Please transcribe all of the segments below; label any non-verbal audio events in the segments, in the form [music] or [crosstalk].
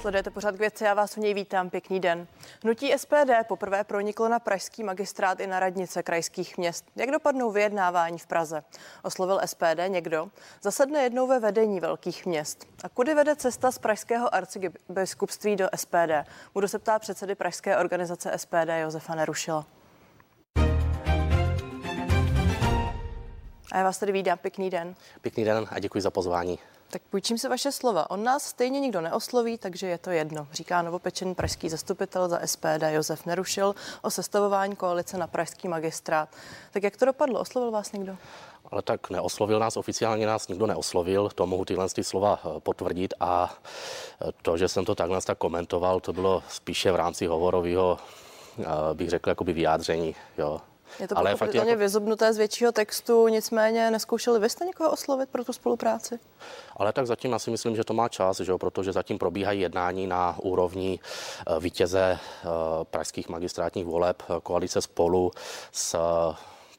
Sledujete pořád k věci, já vás u něj vítám, pěkný den. Hnutí SPD poprvé proniklo na pražský magistrát i na radnice krajských měst. Jak dopadnou vyjednávání v Praze? Oslovil SPD někdo? Zasedne jednou ve vedení velkých měst. A kudy vede cesta z pražského arcibiskupství do SPD? Budu se ptát předsedy pražské organizace SPD Josefa Nerušila. A já vás tady vídám, pěkný den. Pěkný den a děkuji za pozvání. Tak půjčím si vaše slova. On nás stejně nikdo neosloví, takže je to jedno, říká novopečený pražský zastupitel za SPD Josef Nerušil o sestavování koalice na pražský magistrát. Tak jak to dopadlo? Oslovil vás někdo? Ale tak neoslovil nás, oficiálně nás nikdo neoslovil, to mohu tyhle ty slova eh, potvrdit a eh, to, že jsem to takhle tak komentoval, to bylo spíše v rámci hovorového, eh, bych řekl, jakoby vyjádření, jo. Je to ale fakt jako... vyzobnuté z většího textu, nicméně neskoušeli vy jste někoho oslovit pro tu spolupráci? Ale tak zatím asi myslím, že to má čas, že jo, protože zatím probíhají jednání na úrovni eh, vítěze eh, pražských magistrátních voleb koalice spolu s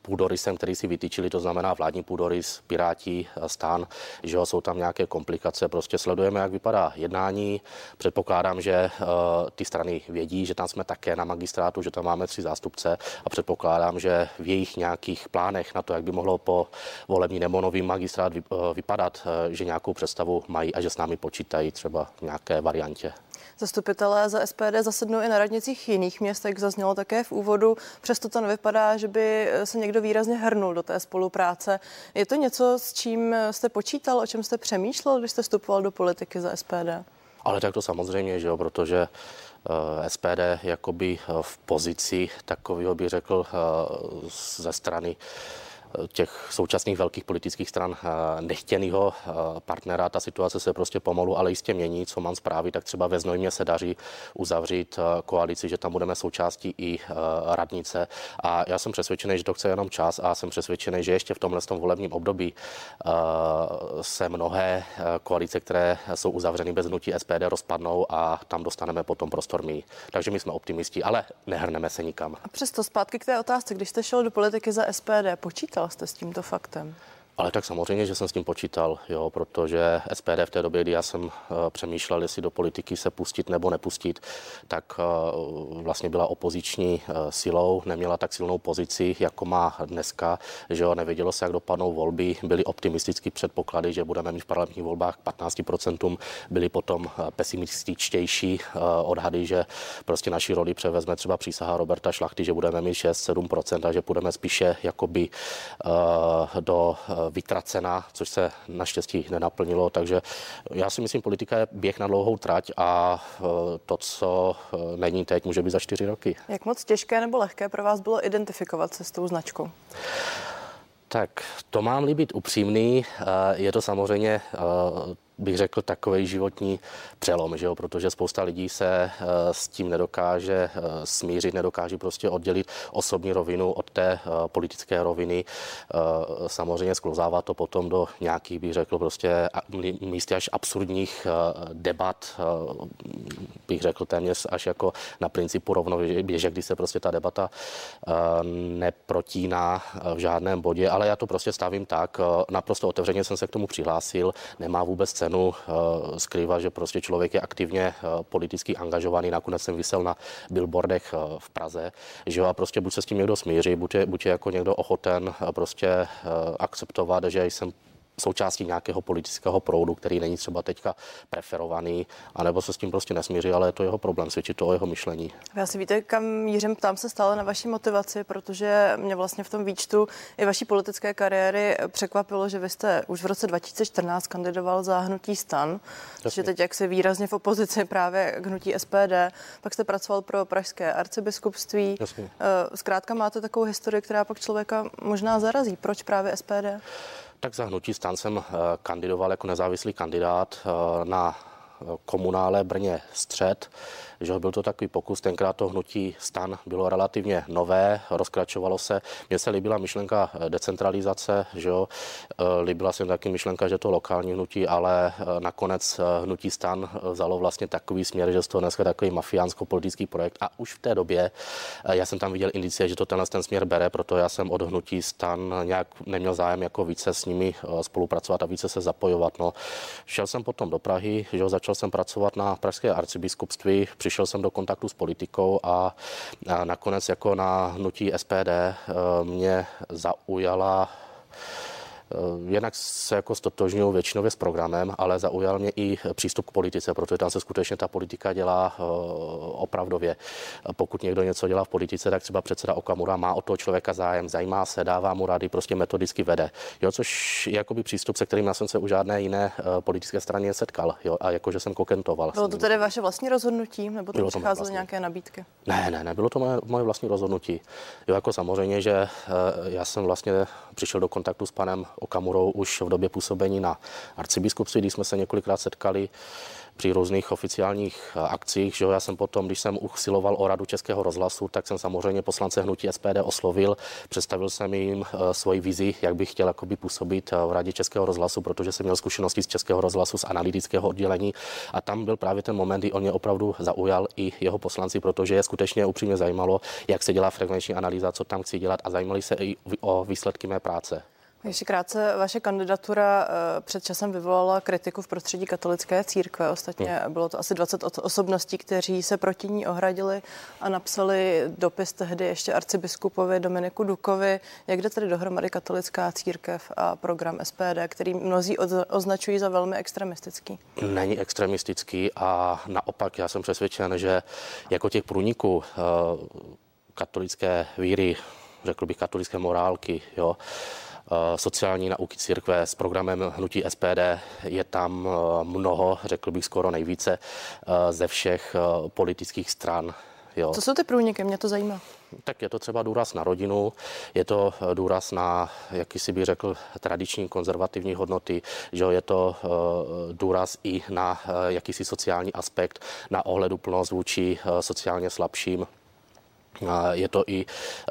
půdorysem, který si vytyčili, to znamená vládní půdorys, Piráti, stán, že jo, jsou tam nějaké komplikace. Prostě sledujeme, jak vypadá jednání. Předpokládám, že uh, ty strany vědí, že tam jsme také na magistrátu, že tam máme tři zástupce a předpokládám, že v jejich nějakých plánech na to, jak by mohlo po volební nebo nový magistrát eh, vypadat, že nějakou představu mají a že s námi počítají třeba v nějaké variantě. Zastupitelé za SPD zasednou i na radnicích jiných měst, jak zaznělo také v úvodu. Přesto to nevypadá, že by se někdo výrazně hrnul do té spolupráce. Je to něco, s čím jste počítal, o čem jste přemýšlel, když jste vstupoval do politiky za SPD? Ale tak to samozřejmě, že jo, protože eh, SPD jakoby v pozici takového, bych řekl, eh, ze strany těch současných velkých politických stran eh, nechtěného eh, partnera. Ta situace se prostě pomalu, ale jistě mění. Co mám zprávy, tak třeba ve Znojmě se daří uzavřít eh, koalici, že tam budeme součástí i radnice. A já jsem přesvědčený, že to chce jenom čas a jsem přesvědčený, že ještě v tomhle tom volebním období se mnohé koalice, které jsou uzavřeny bez hnutí SPD, rozpadnou a tam dostaneme potom prostor my. Takže my jsme optimisti, ale nehrneme se nikam. A přesto zpátky k té otázce, když jste šel do politiky za SPD, počítal Počítal jste s tímto faktem? Ale tak samozřejmě, že jsem s tím počítal, jo, protože SPD v té době, kdy já jsem uh, přemýšlel, jestli do politiky se pustit nebo nepustit, tak uh, vlastně byla opoziční uh, silou, neměla tak silnou pozici, jako má dneska, že jo, nevědělo se, jak dopadnou volby, byly optimistické předpoklady, že budeme mít v parlamentních volbách 15%, byly potom pesimističtější odhady, že prostě naši roli převezme třeba přísaha Roberta Šlachty, že budeme mít 6-7% a že půjdeme spíše jakoby do vytracena, což se naštěstí nenaplnilo. Takže já si myslím, politika je běh na dlouhou trať a e, to, co e, není teď, může být za čtyři roky. Jak moc těžké nebo lehké pro vás bylo identifikovat se s tou značkou? Tak to mám líbit upřímný. E, je to samozřejmě bych řekl, takový životní přelom, že jo? protože spousta lidí se eh, s tím nedokáže eh, smířit, nedokáže prostě oddělit osobní rovinu od té eh, politické roviny. Samozřejmě sklouzává to potom do nějakých, bych řekl, prostě místě až absurdních debat, bych řekl téměř až jako na principu rovnoběže, kdy se prostě ta debata neprotíná v žádném bodě, ale já to prostě stavím tak, naprosto otevřeně jsem se k tomu přihlásil, nemá vůbec cenu cenu eh, skrývá, že prostě člověk je aktivně eh, politicky angažovaný. Nakonec jsem vysel na billboardech eh, v Praze, že a prostě buď se s tím někdo smíří, buď je, buď je jako někdo ochoten prostě akceptovat, že jsem součástí nějakého politického proudu, který není třeba teďka preferovaný, anebo se s tím prostě nesmíří, ale je to jeho problém, svědčí to o jeho myšlení. Já si víte, kam mířím, ptám se stále na vaší motivaci, protože mě vlastně v tom výčtu i vaší politické kariéry překvapilo, že vy jste už v roce 2014 kandidoval za hnutí stan, je teď jaksi výrazně v opozici právě k hnutí SPD, pak jste pracoval pro pražské arcibiskupství. Jasně. Eh, zkrátka máte takovou historii, která pak člověka možná zarazí. Proč právě SPD? Tak za hnutí stan jsem eh, kandidoval jako nezávislý kandidát eh, na komunále Brně střed, že byl to takový pokus, tenkrát to hnutí stan bylo relativně nové, rozkračovalo se. Mně se líbila myšlenka decentralizace, že jo, líbila se taky myšlenka, že to lokální hnutí, ale nakonec hnutí stan vzalo vlastně takový směr, že z toho dneska takový mafiánsko-politický projekt a už v té době já jsem tam viděl indicie, že to tenhle ten směr bere, proto já jsem od hnutí stan nějak neměl zájem jako více s nimi spolupracovat a více se zapojovat. No. Šel jsem potom do Prahy, že začal jsem pracovat na Pražské arcibiskupství, přišel jsem do kontaktu s politikou a, a nakonec jako na hnutí SPD eh, mě zaujala Eh, jinak se jako stotožňuji většinově s programem, ale zaujal mě i přístup k politice, protože tam se skutečně ta politika dělá eh, opravdově. Pokud někdo něco dělá v politice, tak třeba předseda Okamura má o toho člověka zájem, zajímá se, dává mu rady, prostě metodicky vede. Jo, což je jakoby přístup, se kterým já jsem se u žádné jiné eh, politické straně setkal. Jo, a jakože jsem kokentoval. Bylo to tedy vaše vlastní rozhodnutí, nebo to přicházely vlastně. nějaké nabídky? Ne, ne, ne, bylo to moje, moje vlastní rozhodnutí. Jo, jako samozřejmě, že já jsem vlastně přišel do kontaktu s panem Okamurou už v době působení na arcibiskupství, když jsme se několikrát setkali při různých oficiálních eh, akcích. Že já jsem potom, když jsem usiloval o radu Českého rozhlasu, tak jsem samozřejmě poslance hnutí SPD oslovil, představil jsem jim eh, svoji vizi, jak bych chtěl jakoby působit eh, v radě Českého rozhlasu, protože jsem měl zkušenosti z Českého rozhlasu, z analytického oddělení a tam byl právě ten moment, kdy on mě opravdu zaujal i jeho poslanci, protože je skutečně upřímně zajímalo, jak se dělá frekvenční analýza, co tam chci dělat a zajímali se i o výsledky mé práce. Ještě krátce, vaše kandidatura eh, před časem vyvolala kritiku v prostředí katolické církve. Ostatně hmm. bylo to asi 20 osobností, kteří se proti ní ohradili a napsali dopis tehdy ještě arcibiskupovi Dominiku Dukovi. Jak jde tedy dohromady katolická církev a program SPD, který mnozí označují za velmi extremistický? Není extremistický a naopak já jsem přesvědčen, že jako těch průniků eh, katolické víry, řekl bych katolické morálky, jo, sociální nauky církve s programem Hnutí SPD. Je tam eh, mnoho, řekl bych skoro nejvíce, eh, ze všech politických stran. Jo. Co jsou ty průniky? Mě to zajímá. Tak je to třeba důraz na rodinu, je to důraz na, jaký si by řekl, tradiční konzervativní hodnoty, že je to důraz i na jakýsi sociální aspekt, na ohledu plnost vůči sociálně slabším je to i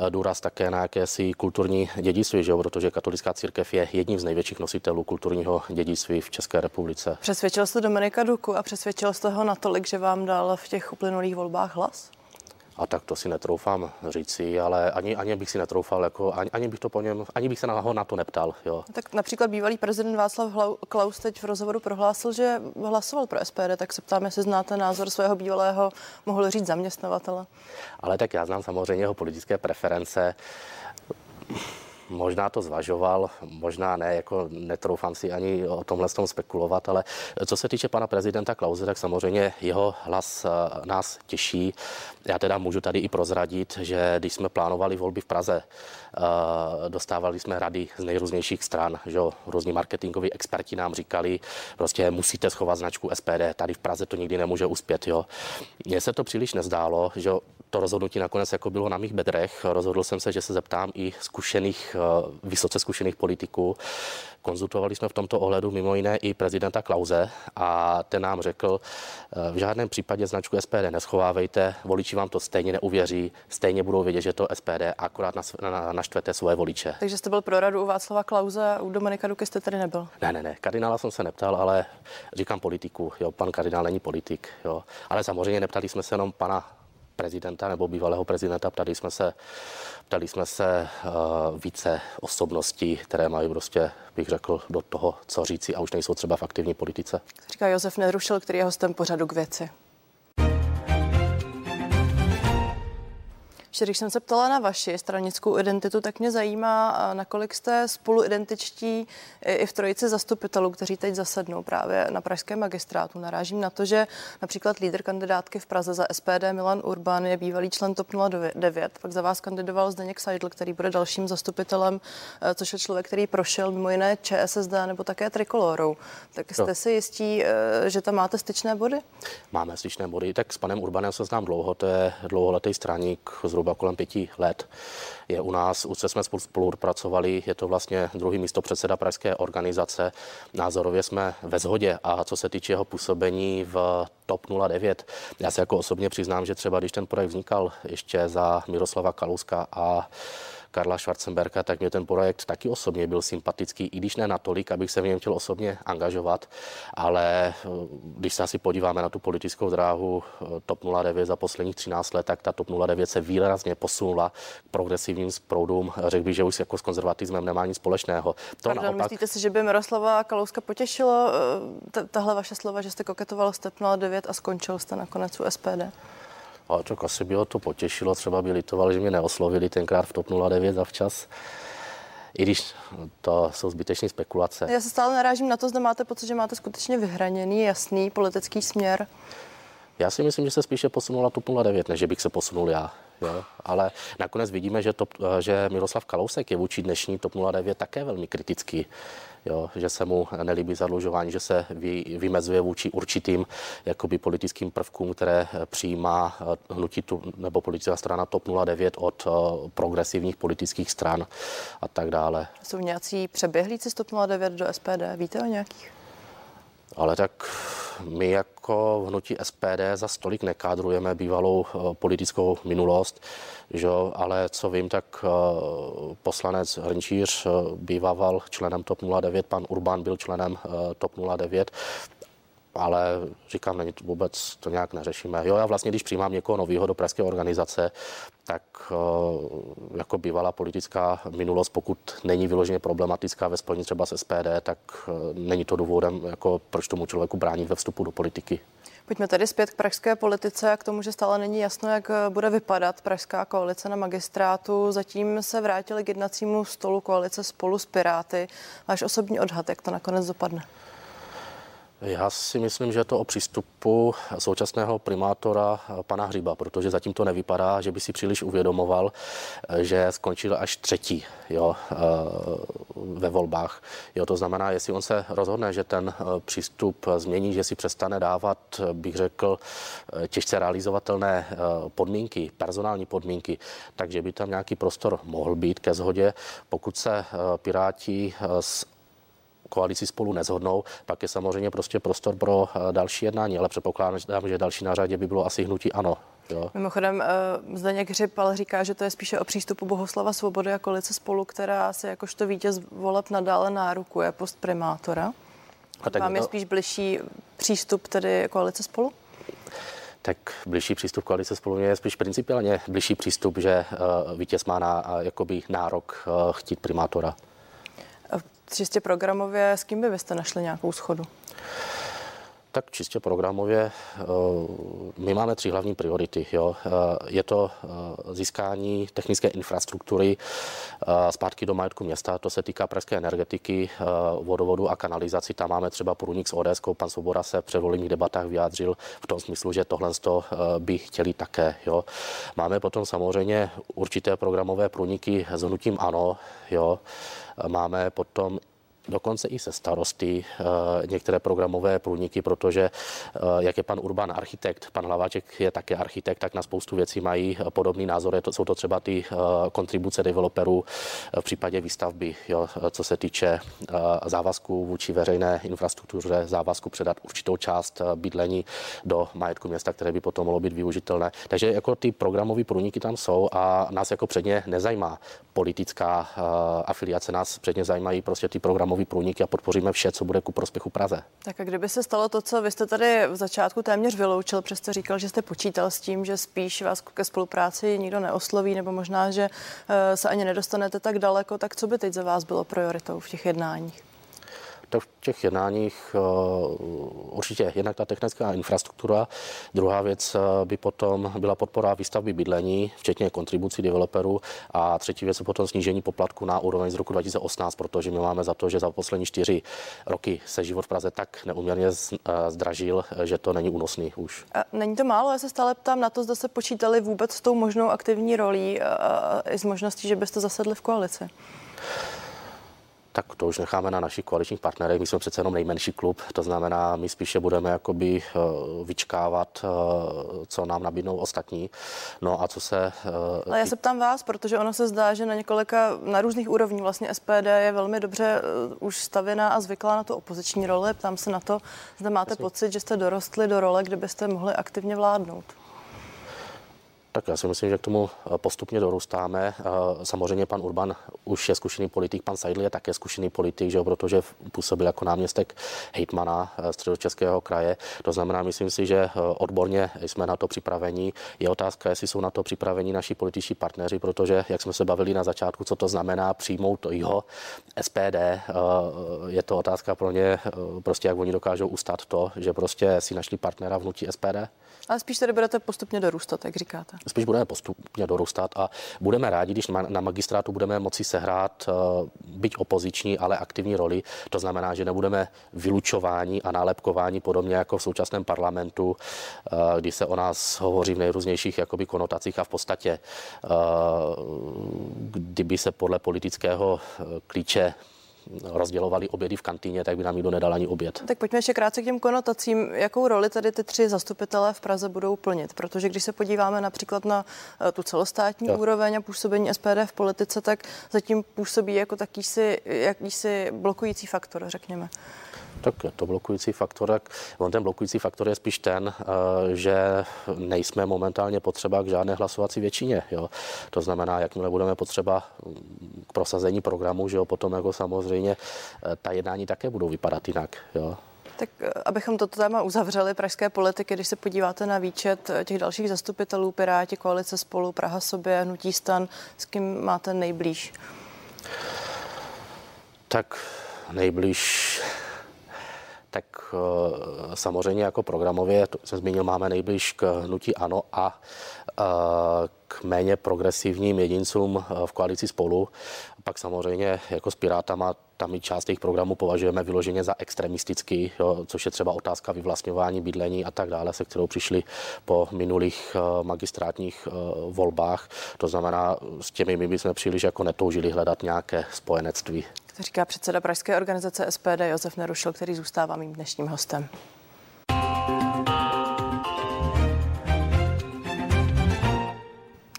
e, důraz také na jakési kulturní dědictví, že jo? protože katolická církev je jedním z největších nositelů kulturního dědictví v České republice. Přesvědčil jste Dominika Duku a přesvědčil jste ho natolik, že vám dal v těch uplynulých volbách hlas? A tak to si netroufám říci, ale ani, ani bych si netroufal, jako, ani, ani, bych to po něm, ani bych se na ho na to neptal. Jo. Tak například bývalý prezident Václav Klaus teď v rozhovoru prohlásil, že hlasoval pro SPD, tak se ptám, jestli znáte názor svého bývalého, mohl říct zaměstnavatele. Ale tak já znám samozřejmě jeho politické preference možná to zvažoval, možná ne, jako netroufám si ani o tomhle tom spekulovat, ale co se týče pana prezidenta Klauze, tak samozřejmě jeho hlas eh, nás těší. Já teda můžu tady i prozradit, že když jsme plánovali volby v Praze, eh, dostávali jsme rady z nejrůznějších stran, že různí marketingoví experti nám říkali, prostě musíte schovat značku SPD, tady v Praze to nikdy nemůže uspět, jo. Mně se to příliš nezdálo, že to rozhodnutí nakonec jako bylo na mých bedrech. Rozhodl jsem se, že se zeptám i zkušených, eh, vysoce zkušených politiků. Konzultovali jsme v tomto ohledu mimo jiné i prezidenta Klauze a ten nám řekl, eh, v žádném případě značku SPD neschovávejte, voliči vám to stejně neuvěří, stejně budou vědět, že to SPD akorát naštvete svoje voliče. Takže jste byl pro radu u Václava Klauze, u Dominika Duky jste tady nebyl? Ne, ne, ne, kardinála jsem se neptal, ale říkám politiku, jo, pan kardinál není politik, jo. Ale samozřejmě neptali jsme se jenom pana prezidenta nebo bývalého prezidenta. Ptali jsme se, ptali jsme se uh, více osobností, které mají prostě, bych řekl, do toho, co říci a už nejsou třeba v aktivní politice. Říká Josef Nerušil, který je hostem pořadu k věci. Ještě když jsem se ptala na vaši stranickou identitu, tak mě zajímá, nakolik jste spoluidentičtí i v trojici zastupitelů, kteří teď zasednou právě na pražském magistrátu. Narážím na to, že například lídr kandidátky v Praze za SPD Milan Urban je bývalý člen TOP 09, pak za vás kandidoval Zdeněk Seidl, který bude dalším zastupitelem, eh, což je člověk, který prošel mimo jiné ČSSD nebo také Trikolorou. Tak jste no. si jistí, eh, že tam máte styčné body? Máme styčné body, tak s panem Urbanem se znám dlouho, to je dlouholetý straník, zhruba zhruba kolem pěti let. Je u nás, už jsme spolupracovali, je to vlastně druhý místo předseda pražské organizace. Názorově jsme ve shodě a co se týče jeho působení v TOP 09, já se jako osobně přiznám, že třeba když ten projekt vznikal ještě za Miroslava Kalouska a Karla Schwarzenberga, tak mě ten projekt taky osobně byl sympatický, i když ne natolik, abych se v něm chtěl osobně angažovat, ale eh, když se asi podíváme na tu politickou dráhu eh, TOP 09 za posledních 13 let, tak ta TOP 09 se výrazně posunula k progresivním proudům. Řekl bych, že už jako s konzervatismem nemá nic společného. To Pardon, naopak... myslíte si, že by Miroslava Kalouska potěšilo eh, tahle vaše slova, že jste koketoval s TOP 09 a skončil jste nakonec u SPD? Ale tak asi by ho to potěšilo, třeba by litoval, že mě neoslovili tenkrát v TOP 09 zavčas. I když to jsou zbytečné spekulace. Já se stále narážím na to, zda máte pocit, že máte skutečně vyhraněný, jasný politický směr. Já si myslím, že se spíše posunula TOP 09, než bych se posunul já. Jo? Ale nakonec vidíme, že, to, že Miroslav Kalousek je vůči dnešní TOP 09 také velmi kritický jo, že se mu nelíbí zadlužování, že se vy, vymezuje vůči určitým jakoby politickým prvkům, které přijímá eh, hnutí tu, nebo politická strana TOP 09 od uh, progresivních politických stran a tak dále. Jsou nějací přeběhlíci z TOP 09 do SPD? Víte o nějakých? Ale tak my jako hnutí SPD za stolik nekádrujeme bývalou eh, politickou minulost, že? ale co vím, tak eh, poslanec Hrnčíř eh, býval členem TOP 09, pan Urban byl členem TOP 09, ale říkám, není to vůbec, to nějak neřešíme. Jo, já vlastně, když přijímám někoho nového do pražské organizace, tak uh, jako bývalá politická minulost, pokud není vyloženě problematická ve spojení třeba s SPD, tak uh, není to důvodem, jako proč tomu člověku bránit ve vstupu do politiky. Pojďme tedy zpět k pražské politice a k tomu, že stále není jasno, jak bude vypadat pražská koalice na magistrátu. Zatím se vrátili k jednacímu stolu koalice spolu s Piráty. Váš osobní odhad, jak to nakonec dopadne? Já si myslím, že je to o přístupu současného primátora pana Hříba, protože zatím to nevypadá, že by si příliš uvědomoval, že skončil až třetí jo, eh, ve volbách. Jo, to znamená, jestli on se rozhodne, že ten eh, přístup změní, že si přestane dávat, bych řekl, eh, těžce realizovatelné podmínky, personální podmínky, takže by tam nějaký prostor mohl být ke shodě. Pokud se Piráti s koalici spolu nezhodnou, pak je samozřejmě prostě prostor pro eh, další jednání, ale předpokládám, že další na řadě by bylo asi hnutí ano. Jo. Mimochodem, uh, Zdeněk Hřib ale říká, že to je spíše o přístupu Bohoslava Svobody a koalice spolu, která se jakožto vítěz voleb nadále nárukuje post primátora. A tak, Vám je spíš blížší přístup tedy koalice spolu? tak blížší přístup koalice spolu je spíš principiálně blížší přístup, že uh, vítěz má na, uh, jakoby nárok uh, chtít primátora čistě programově, s kým by byste našli nějakou schodu? Tak čistě programově eh, my máme tři hlavní priority. Jo. Eh, je to eh, získání technické infrastruktury zpátky do majetku města. To se týká pražské energetiky, vodovodu a kanalizaci. Tam máme třeba průnik s ODS. Pan Svoboda se v předvolebních debatách vyjádřil v tom smyslu, že tohle by chtěli také. Jo. Máme potom samozřejmě určité programové průniky s hnutím ANO. Jo. Máme potom dokonce i se starosty eh, některé programové průniky, protože eh, jak je pan Urban architekt, pan Hlaváček je také architekt, tak na spoustu věcí mají eh, podobný názor. To, jsou to třeba ty kontribuce developerů v případě výstavby, jo, co se týče závazku vůči veřejné infrastruktuře, závazku předat určitou část bydlení do majetku města, které by potom mohlo být využitelné. Takže jako ty programové průniky tam jsou a nás jako předně nezajímá politická afiliace, nás předně zajímají prostě ty programové nový průniky a podpoříme vše, co bude ku prospěchu Praze. Tak a kdyby se stalo to, co vy jste tady v začátku téměř vyloučil, přesto říkal, že jste počítal s tím, že spíš vás ke spolupráci nikdo neosloví, nebo možná, že eh, se ani nedostanete tak daleko, tak co by teď za vás bylo prioritou v těch jednáních? V těch jednáních eh, určitě jednak ta technická infrastruktura. Druhá věc eh, by potom byla podpora výstavby bydlení, včetně kontribucí developerů. A třetí věc je potom snížení poplatku na úroveň z roku 2018, protože my máme za to, že za poslední čtyři roky se život v Praze tak neuměrně eh, zdražil, že to není únosný už. A není to málo, já se stále ptám na to, zda se počítali vůbec s tou možnou aktivní rolí i s možností, že byste zasedli v koalici. Tak to už necháme na našich koaličních partnerech. My jsme přece jenom nejmenší klub, to znamená, my spíše budeme jakoby eh, vyčkávat, eh, co nám nabídnou ostatní. No a co se... Ale já se ptám vás, protože ono se zdá, že na několika, na různých úrovních vlastně SPD je velmi dobře už stavěná a zvyklá na tu opoziční roli. Ptám se na to, zda máte Jasně. pocit, že jste dorostli do role, kde byste mohli aktivně vládnout. Tak já si myslím, že k tomu eh, postupně dorůstáme. Eh, samozřejmě pan Urban už je zkušený politik, pan Seidl je také zkušený politik, že jo, protože působil jako náměstek hejtmana eh, středočeského kraje. To znamená, myslím si, že odborně jsme na to připraveni. Je otázka, jestli jsou na to připraveni naši političtí partneři, protože, jak jsme se bavili na začátku, co to znamená přijmout jeho SPD, je to otázka pro ně, prostě jak oni dokážou ustát to, že prostě si našli partnera vnutí SPD. Ale spíš tady budete postupně dorůstat, jak říkáte. Spíš budeme postupně dorůstat a budeme rádi, když na magistrátu budeme moci sehrát eh, byť opoziční, ale aktivní roli. To znamená, že nebudeme vylučováni a nálepkování podobně jako v současném parlamentu, eh, kdy se o nás hovoří v nejrůznějších jakoby konotacích a v podstatě, eh, kdyby se podle politického klíče rozdělovali obědy v kantýně, tak by nám nikdo nedal ani oběd. Tak pojďme ještě krátce k těm konotacím. Jakou roli tady ty tři zastupitelé v Praze budou plnit? Protože když se podíváme například na eh, tu celostátní jo. úroveň a působení SPD v politice, tak zatím působí jako takýsi, jakýsi blokující faktor, řekněme. Tak je to blokující faktor. On ten blokující faktor je spíš ten, eh, že nejsme momentálně potřeba k žádné hlasovací většině. Jo. To znamená, jakmile budeme potřeba k prosazení programu, že jo, potom jako samozřejmě eh, ta jednání také budou vypadat jinak. Jo. Tak eh, abychom toto téma uzavřeli, pražské politiky, když se podíváte na výčet těch dalších zastupitelů, Piráti, Koalice spolu, Praha sobě, Hnutí stan, s kým máte nejblíž? Tak nejblíž tak eh, samozřejmě jako programově, to jsem zmínil, máme nejblíž k hnutí ANO a eh, k méně progresivním jedincům eh, v koalici spolu. Pak samozřejmě jako s Pirátama tam i část těch programů považujeme vyloženě za extremistický, jo, což je třeba otázka vyvlastňování, bydlení a tak dále, se kterou přišli po minulých magistrátních volbách. To znamená, s těmi my bychom příliš jako netoužili hledat nějaké spojenectví říká předseda pražské organizace SPD Josef Nerušil, který zůstává mým dnešním hostem.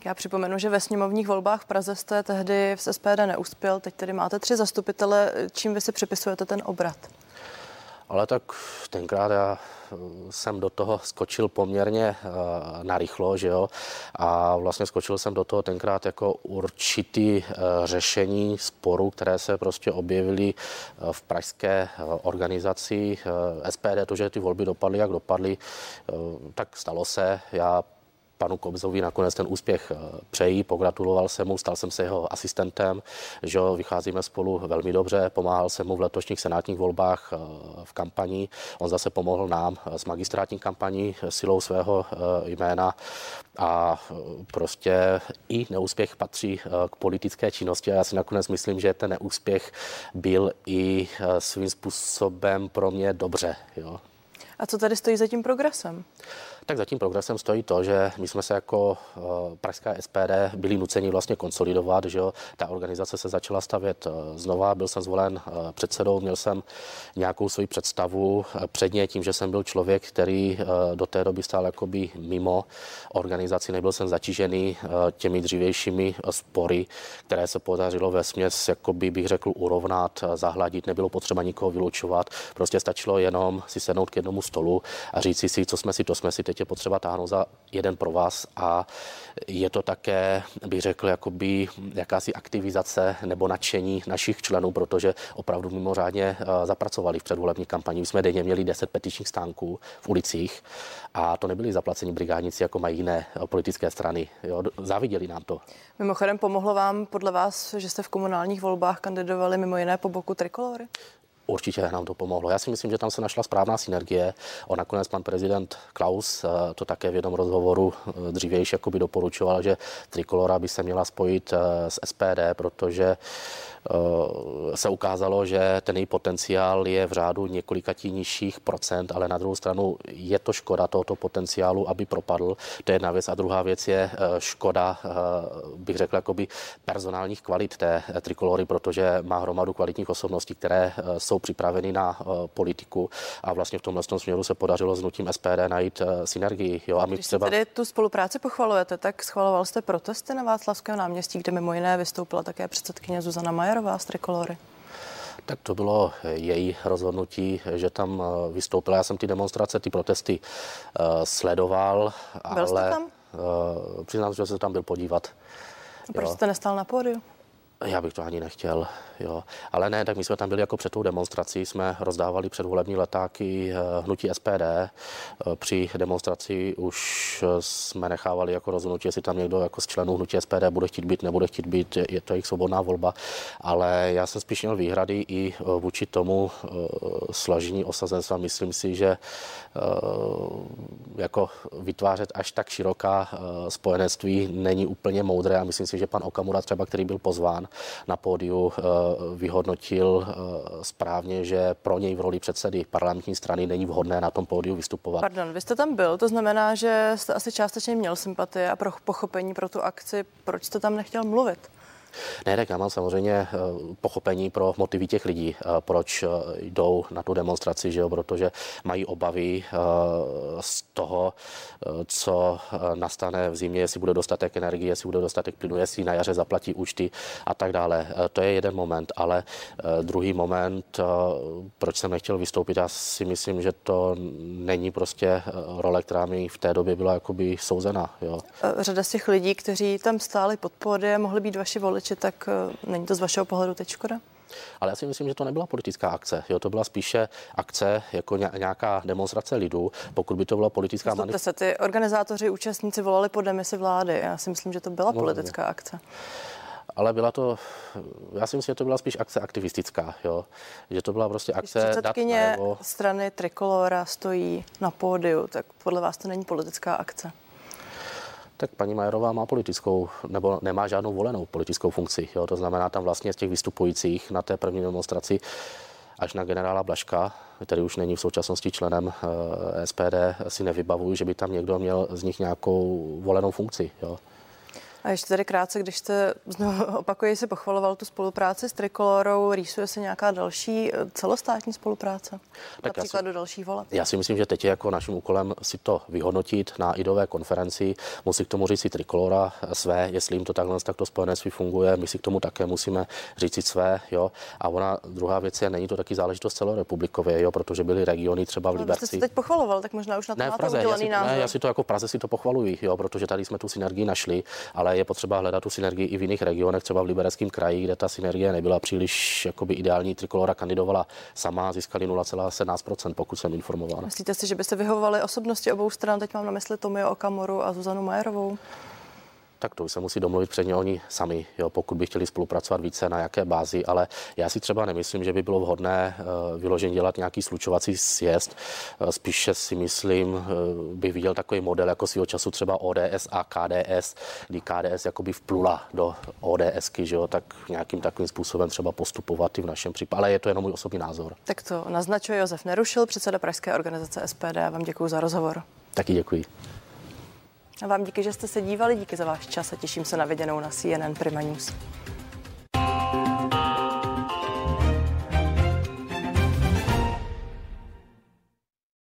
Já připomenu, že ve sněmovních volbách v Praze jste tehdy v SPD neuspěl, teď tedy máte tři zastupitele. Čím vy si připisujete ten obrat? Ale tak tenkrát já eh, jsem do toho skočil poměrně uh, narychlo, že jo, a vlastně skočil jsem do toho tenkrát jako určitý uh, řešení sporů, které se prostě objevily uh, v pražské organizaci SPD, to, že ty volby dopadly, jak dopadly, tak stalo se. Já panu Kobzovi nakonec ten úspěch eh, přejí, pogratuloval jsem mu, stal jsem se jeho asistentem, že vycházíme spolu velmi dobře, pomáhal jsem mu v letošních senátních volbách eh, v kampani, on zase pomohl nám eh, s magistrátní kampaní silou svého jména a prostě i neúspěch patří k politické činnosti a já si nakonec myslím, že ten neúspěch byl i svým způsobem pro mě dobře. Jo. A co tady stojí za tím progresem? Tak za tím progresem stojí to, že my jsme se jako uh, Pražská SPD byli nuceni vlastně konsolidovat, že jo? ta organizace se začala stavět uh, znova, byl jsem zvolen uh, předsedou, měl jsem nějakou svoji představu, předně tím, že jsem byl člověk, který do té doby stál jakoby mimo organizaci, nebyl jsem zatížený těmi dřívějšími spory, které se podařilo ve směs, jakoby bych řekl, urovnat, zahladit, nebylo potřeba nikoho vylučovat, prostě stačilo jenom si sednout k jednomu stolu a říct si, co jsme si, to jsme si teď je potřeba táhnout za jeden pro vás a je to také, bych řekl, jakoby jakási aktivizace nebo nadšení našich členů, protože opravdu mimořádně eh, zapracovali v předvolební kampani. My jsme denně měli 10 petičních stánků v ulicích a to nebyli zaplacení brigádníci, jako mají jiné eh, politické strany. Jo, záviděli nám to. Mimochodem pomohlo vám podle vás, že jste v komunálních volbách kandidovali mimo jiné po boku trikolory? Určitě nám to pomohlo. Já si myslím, že tam se našla správná synergie. On nakonec pan prezident Klaus to také v jednom rozhovoru dřívější jakoby doporučoval, že Trikolora by se měla spojit s SPD, protože Eh, se ukázalo, že ten její potenciál je v řádu několikatí nižších procent, ale na druhou stranu je to škoda tohoto potenciálu, aby propadl. To je jedna věc. A druhá věc je eh, škoda, eh, bych řekl, jakoby personálních kvalit té trikolory, protože má hromadu kvalitních osobností, které jsou připraveny na politiku a vlastně v tomhle směru se podařilo s nutím SPD najít synergii. Jo, a my Když třeba... tedy tu spolupráci pochvalujete, tak schvaloval jste protesty na Václavském náměstí, kde mimo jiné vystoupila také předsedkyně Zuzana Majer Majerová z Trikolory? Tak to bylo její rozhodnutí, že tam eh, vystoupila. Já jsem ty demonstrace, ty protesty uh, sledoval. Byl ale, jste tam? Uh, přiznám, že jsem tam byl podívat. A proč jo. jste nestal na pódiu? Já bych to ani nechtěl, jo. Ale ne, tak my jsme tam byli jako před tou demonstrací, jsme rozdávali předvolební letáky eh, hnutí SPD. Eh, při demonstraci už eh, jsme nechávali jako rozhodnutí, jestli tam někdo jako z členů hnutí SPD bude chtít být, nebude chtít být, je to jejich svobodná volba. Ale já jsem spíš měl výhrady i vůči tomu složení osazenstva. Myslím si, že jako vytvářet až tak široká spojenectví není úplně moudré a myslím si, že pan Okamura třeba, který byl pozván, na pódiu eh, vyhodnotil eh, správně, že pro něj v roli předsedy parlamentní strany není vhodné na tom pódiu vystupovat. Pardon, vy jste tam byl, to znamená, že jste asi částečně měl sympatie a pro pochopení pro tu akci. Proč jste tam nechtěl mluvit? Ne, tak já mám samozřejmě eh, pochopení pro motivy těch lidí, eh, proč eh, jdou na tu demonstraci, že jo, protože mají obavy z toho, co nastane v zimě, jestli bude dostatek energie, jestli bude dostatek plynu, jestli na jaře zaplatí účty a tak dále. To je jeden moment, ale druhý moment, proč jsem nechtěl vystoupit, já si myslím, že to není prostě role, která mi v té době byla jakoby souzena. Jo. Řada z těch lidí, kteří tam stáli pod pódiem, mohli být vaši voliči, voliči, tak eh, není to z vašeho pohledu teď škoda? Ale já si myslím, že to nebyla politická akce. Jo, to byla spíše akce jako nějaká demonstrace lidu. Pokud by to byla politická manifestace. se, ty organizátoři, účastníci volali po demisi vlády. Já si myslím, že to byla politická akce ale byla to, já si myslím, že to byla spíš akce aktivistická, jo? že to byla prostě akce Když předsedkyně strany Trikolora stojí na pódiu, tak podle vás to není politická akce? Tak paní Majerová má politickou, nebo nemá žádnou volenou politickou funkci. Jo? To znamená tam vlastně z těch vystupujících na té první demonstraci až na generála Blaška, který už není v současnosti členem eh, SPD, si nevybavuju, že by tam někdo měl z nich nějakou volenou funkci. Jo? A ještě tady krátce, když jste, znovu [laughs] opakuji, se pochvaloval tu spolupráci s Trikolorou, rýsuje se nějaká další eh, celostátní spolupráce? Tak například si, do dalších voleb? Já si myslím, že teď je jako naším úkolem si to vyhodnotit na idové konferenci. Musí k tomu říct si Trikolora své, jestli jim to takhle takto spojenectví funguje. My si k tomu také musíme říct své. Jo? A ona druhá věc je, není to taky záležitost celorepublikově, jo? protože byly regiony třeba v Liberci. Jste se teď pochvaloval, tak možná už na to ne, v Praze, já si, ne, já si to jako v Praze si to pochvaluji, jo? protože tady jsme tu synergii našli, ale ale je potřeba hledat tu synergii i v jiných regionech, třeba v Libereckém kraji, kde ta synergie nebyla příliš jakoby ideální. Trikolora kandidovala sama, získali 0,17%, pokud jsem informován. Myslíte si, že by se vyhovovali osobnosti obou stran? Teď mám na mysli Tomio Okamoru a Zuzanu Majerovou tak to se musí domluvit předně oni sami, jo, pokud by chtěli spolupracovat více na jaké bázi, ale já si třeba nemyslím, že by bylo vhodné uh, vyloženě dělat nějaký slučovací sjezd. Uh, spíše si myslím, uh, bych viděl takový model jako svého času třeba ODS a KDS, kdy KDS jakoby vplula do ODSky, že jo, tak nějakým takovým způsobem třeba postupovat i v našem případě, ale je to jenom můj osobní názor. Tak to naznačuje Josef Nerušil, předseda Pražské organizace SPD. Vám děkuji za rozhovor. Taky děkuji. A vám díky, že jste se dívali, díky za váš čas a těším se na viděnou na CNN Prima News.